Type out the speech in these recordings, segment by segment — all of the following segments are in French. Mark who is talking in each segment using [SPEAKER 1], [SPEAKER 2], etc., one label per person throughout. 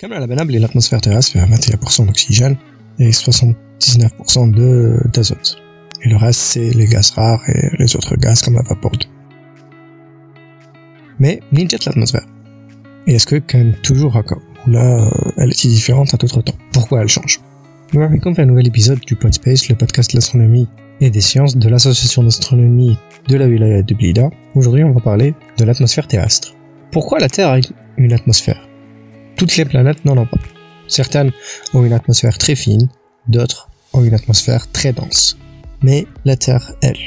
[SPEAKER 1] Comme à la banable, l'atmosphère terrestre fait 21% d'oxygène et 79% de d'azote. Et le reste, c'est les gaz rares et les autres gaz comme la vapeur d'eau. Mais, ninja de l'atmosphère. Et est-ce que quand toujours encore Ou là, euh, elle est différente à d'autres temps Pourquoi elle change? Nous avons fait un nouvel épisode du Podspace, le podcast de l'astronomie et des sciences de l'association d'astronomie de la wilaya de Blida. Aujourd'hui, on va parler de l'atmosphère terrestre. Pourquoi la Terre a une atmosphère? Toutes les planètes n'en ont pas. Certaines ont une atmosphère très fine, d'autres ont une atmosphère très dense. Mais la Terre, elle,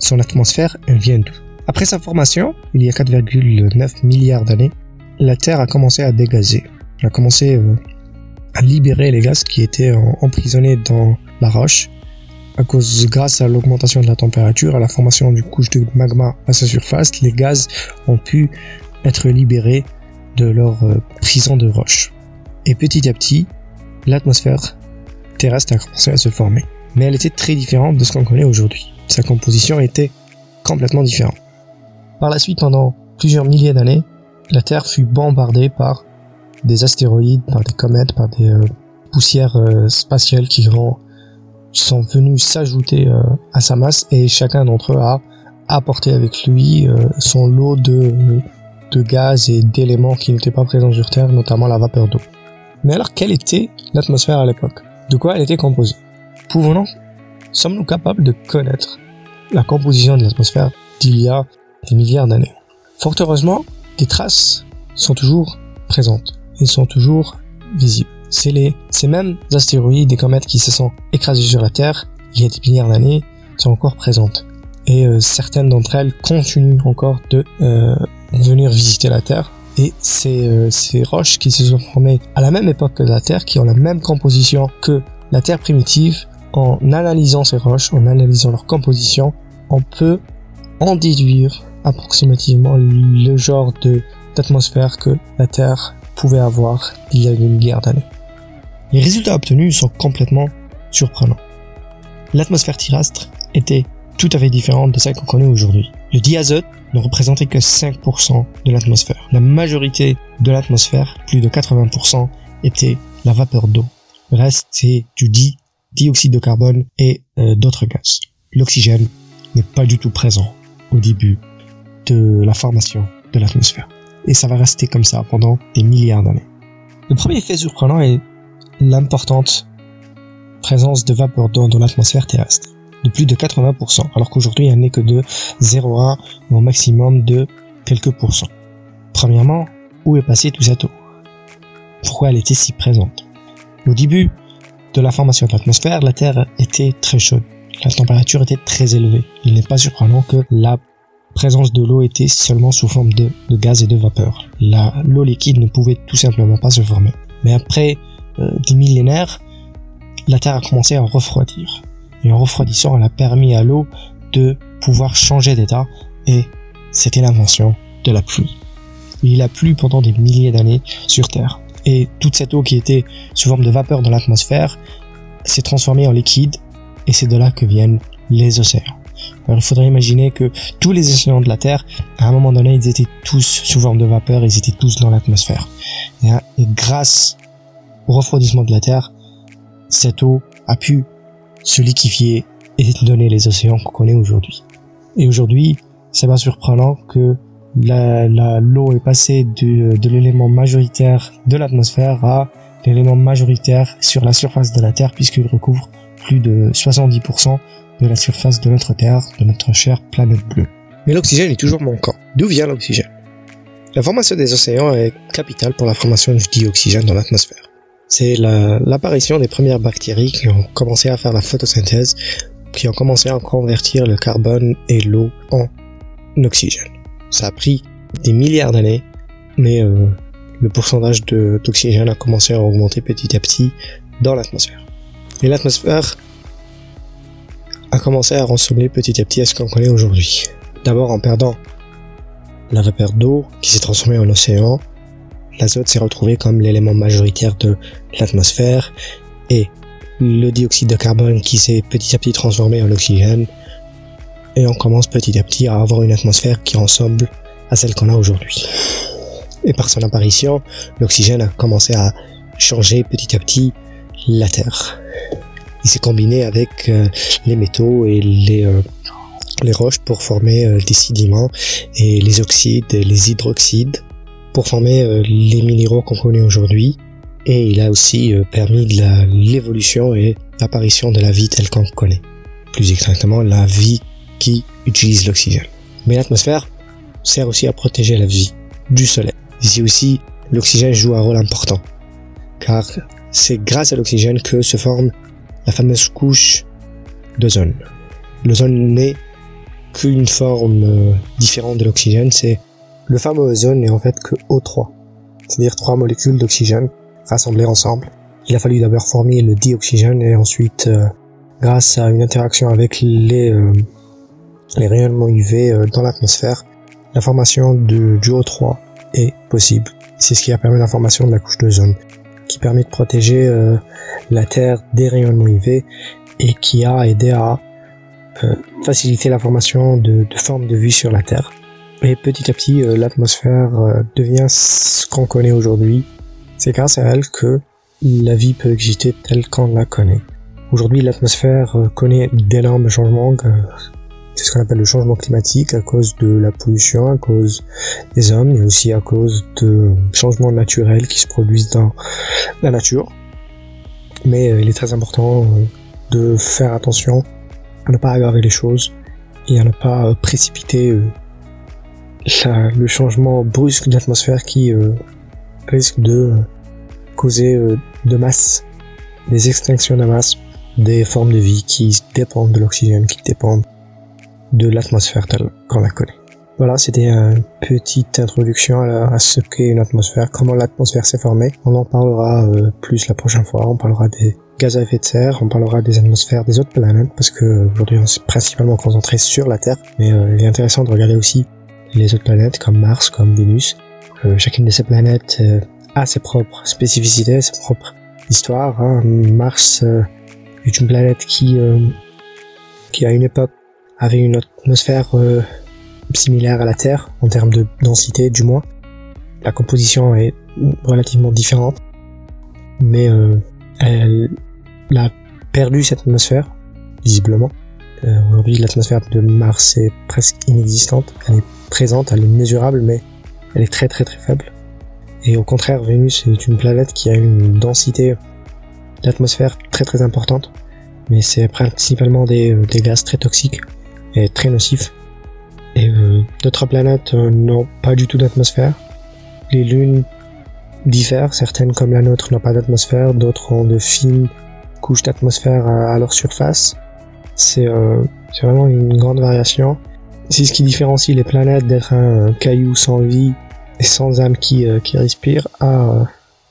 [SPEAKER 1] son atmosphère, elle vient d'où? Après sa formation, il y a 4,9 milliards d'années, la Terre a commencé à dégazer. Elle a commencé euh, à libérer les gaz qui étaient emprisonnés dans la roche à cause, grâce à l'augmentation de la température, à la formation du couche de magma à sa surface, les gaz ont pu être libérés de leur euh, prison de roche. Et petit à petit, l'atmosphère terrestre a commencé à se former. Mais elle était très différente de ce qu'on connaît aujourd'hui. Sa composition était complètement différente. Par la suite, pendant plusieurs milliers d'années, la Terre fut bombardée par des astéroïdes, par des comètes, par des euh, poussières euh, spatiales qui sont venues s'ajouter euh, à sa masse et chacun d'entre eux a apporté avec lui son lot de, de gaz et d'éléments qui n'étaient pas présents sur Terre, notamment la vapeur d'eau. Mais alors, quelle était l'atmosphère à l'époque? De quoi elle était composée? Pouvons-nous, sommes-nous capables de connaître la composition de l'atmosphère d'il y a des milliards d'années? Fort heureusement, des traces sont toujours présentes et sont toujours visibles. C'est les, ces mêmes astéroïdes et comètes qui se sont écrasés sur la Terre il y a des milliards d'années sont encore présentes. Et euh, certaines d'entre elles continuent encore de euh, venir visiter la Terre. Et ces, euh, ces roches qui se sont formées à la même époque que la Terre, qui ont la même composition que la Terre primitive, en analysant ces roches, en analysant leur composition, on peut en déduire approximativement le genre de d'atmosphère que la Terre pouvait avoir il y a une milliard d'années. Les résultats obtenus sont complètement surprenants. L'atmosphère terrestre était tout à fait différente de celle qu'on connaît aujourd'hui. Le diazote ne représentait que 5% de l'atmosphère. La majorité de l'atmosphère, plus de 80%, était la vapeur d'eau. Le reste, c'est du dioxyde de carbone et euh, d'autres gaz. L'oxygène n'est pas du tout présent au début de la formation de l'atmosphère. Et ça va rester comme ça pendant des milliards d'années. Le premier fait surprenant est l'importante présence de vapeur d'eau dans l'atmosphère terrestre, de plus de 80%, alors qu'aujourd'hui elle n'est que de 0,1 ou au maximum de quelques pourcents. Premièrement, où est passée eau Pourquoi elle était si présente? Au début de la formation de l'atmosphère, la Terre était très chaude. La température était très élevée. Il n'est pas surprenant que la présence de l'eau était seulement sous forme de, gaz et de vapeur. L'eau liquide ne pouvait tout simplement pas se former. Mais après euh, des millénaires, la Terre a commencé à refroidir. Et en refroidissant, elle a permis à l'eau de pouvoir changer d'état et c'était l'invention de la pluie. Il a plu pendant des milliers d'années sur Terre. Et toute cette eau qui était sous forme de vapeur dans l'atmosphère s'est transformée en liquide et c'est de là que viennent les océans. Alors il faudrait imaginer que tous les océans de la Terre, à un moment donné, ils étaient tous sous forme de vapeur, ils étaient tous dans l'atmosphère. Et, grâce au refroidissement de la Terre, cette eau a pu se liquéfier et donner les océans qu'on connaît aujourd'hui. Et aujourd'hui, c'est pas surprenant que la, l'eau est passée de, de l'élément majoritaire de l'atmosphère à l'élément majoritaire sur la surface de la Terre puisqu'il recouvre plus de 70% de la surface de notre Terre, de notre chère planète bleue. Mais l'oxygène est toujours manquant. D'où vient l'oxygène? La formation des océans est capitale pour la formation du dioxygène dans l'atmosphère. C'est l'apparition des premières bactéries qui ont commencé à faire la photosynthèse, qui ont commencé à convertir le carbone et l'eau en oxygène. Ça a pris des milliards d'années, mais euh, le pourcentage d'oxygène a commencé à augmenter petit à petit dans l'atmosphère. Et l'atmosphère a commencé à ressembler petit à petit à ce qu'on connaît aujourd'hui. D'abord en perdant la vapeur d'eau qui s'est transformée en océan, l'azote s'est retrouvé comme l'élément majoritaire de l'atmosphère et le dioxyde de carbone qui s'est petit à petit transformé en oxygène et on commence petit à petit à avoir une atmosphère qui ressemble à celle qu'on a aujourd'hui. Et par son apparition, l'oxygène a commencé à changer petit à petit la Terre. Il s'est combiné avec euh, les métaux et les, euh, les roches pour former euh, des sédiments et les oxydes et les hydroxydes pour former les minéraux qu'on connaît aujourd'hui. Et il a aussi permis l'évolution et l'apparition de la vie telle qu'on connaît. Plus exactement, la vie qui utilise l'oxygène. Mais l'atmosphère sert aussi à protéger la vie du soleil. Ici aussi, l'oxygène joue un rôle important, car c'est grâce à l'oxygène que se forme la fameuse couche d'ozone. L'ozone n'est qu'une forme euh, différente de l'oxygène, c'est le fameux ozone n'est en fait que O3, c'est-à-dire trois molécules d'oxygène rassemblées ensemble. Il a fallu d'abord former le dioxygène et ensuite, euh, grâce à une interaction avec les, euh, les rayonnements UV dans l'atmosphère, la formation du O3 est possible. C'est ce qui a permis la formation de la couche d'ozone qui permet de protéger euh, la Terre des rayonnements UV et qui a aidé à euh, faciliter la formation de, de, formes de vie sur la Terre. Et petit à petit, euh, l'atmosphère devient ce qu'on connaît aujourd'hui. C'est grâce à elle que la vie peut exister telle qu'on la connaît. Aujourd'hui, l'atmosphère connaît d'énormes changements c'est ce qu'on appelle le changement climatique à cause de la pollution, à cause des hommes, mais aussi à cause de changements naturels qui se produisent dans la nature. Mais euh, il est très important euh, de faire attention à ne pas aggraver les choses et à ne pas euh, le changement brusque de l'atmosphère qui risque de causer de masse, des extinctions de masse, des formes de vie qui dépendent de l'oxygène, qui dépendent de l'atmosphère telle qu'on la connaît. Voilà, c'était une petite introduction à, ce qu'est une atmosphère, comment l'atmosphère s'est formée. On en parlera euh, plus la prochaine fois, on parlera des gaz à effet de serre, on parlera des atmosphères des autres planètes, parce que aujourd'hui on s'est principalement concentré sur la Terre, mais euh, il est intéressant de regarder aussi les autres planètes comme Mars, comme Vénus. Euh, chacune de ces planètes a ses propres spécificités, ses propres histoires. Hein. Mars est une planète qui, qui à une époque avait une atmosphère euh, similaire à la Terre, en termes de densité du moins. La composition est relativement différente, mais euh, elle a perdu cette atmosphère, visiblement. Euh, Aujourd'hui, l'atmosphère de Mars est presque inexistante. Elle présente, elle est mesurable, mais elle est très très très faible. Et au contraire, Vénus est une planète qui a une densité d'atmosphère très très importante, mais c'est principalement des, euh, des gaz très toxiques est très nocif. Et euh, d'autres planètes euh, n'ont pas du tout d'atmosphère. Les lunes diffèrent, certaines comme la nôtre n'ont pas d'atmosphère, d'autres ont de fines couches d'atmosphère à, leur surface. C'est euh, vraiment une grande variation. C'est ce qui différencie les planètes d'être un, caillou sans vie et sans âme qui, euh, qui respire à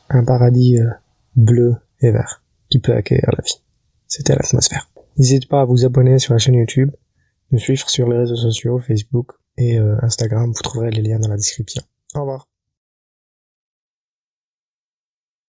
[SPEAKER 1] un paradis bleu et vert qui peut accueillir la vie. C'était l'atmosphère. N'hésitez pas à vous abonner sur la chaîne YouTube me suivre sur les réseaux sociaux, Facebook et euh, Instagram. Vous trouverez les liens dans la description. Au revoir.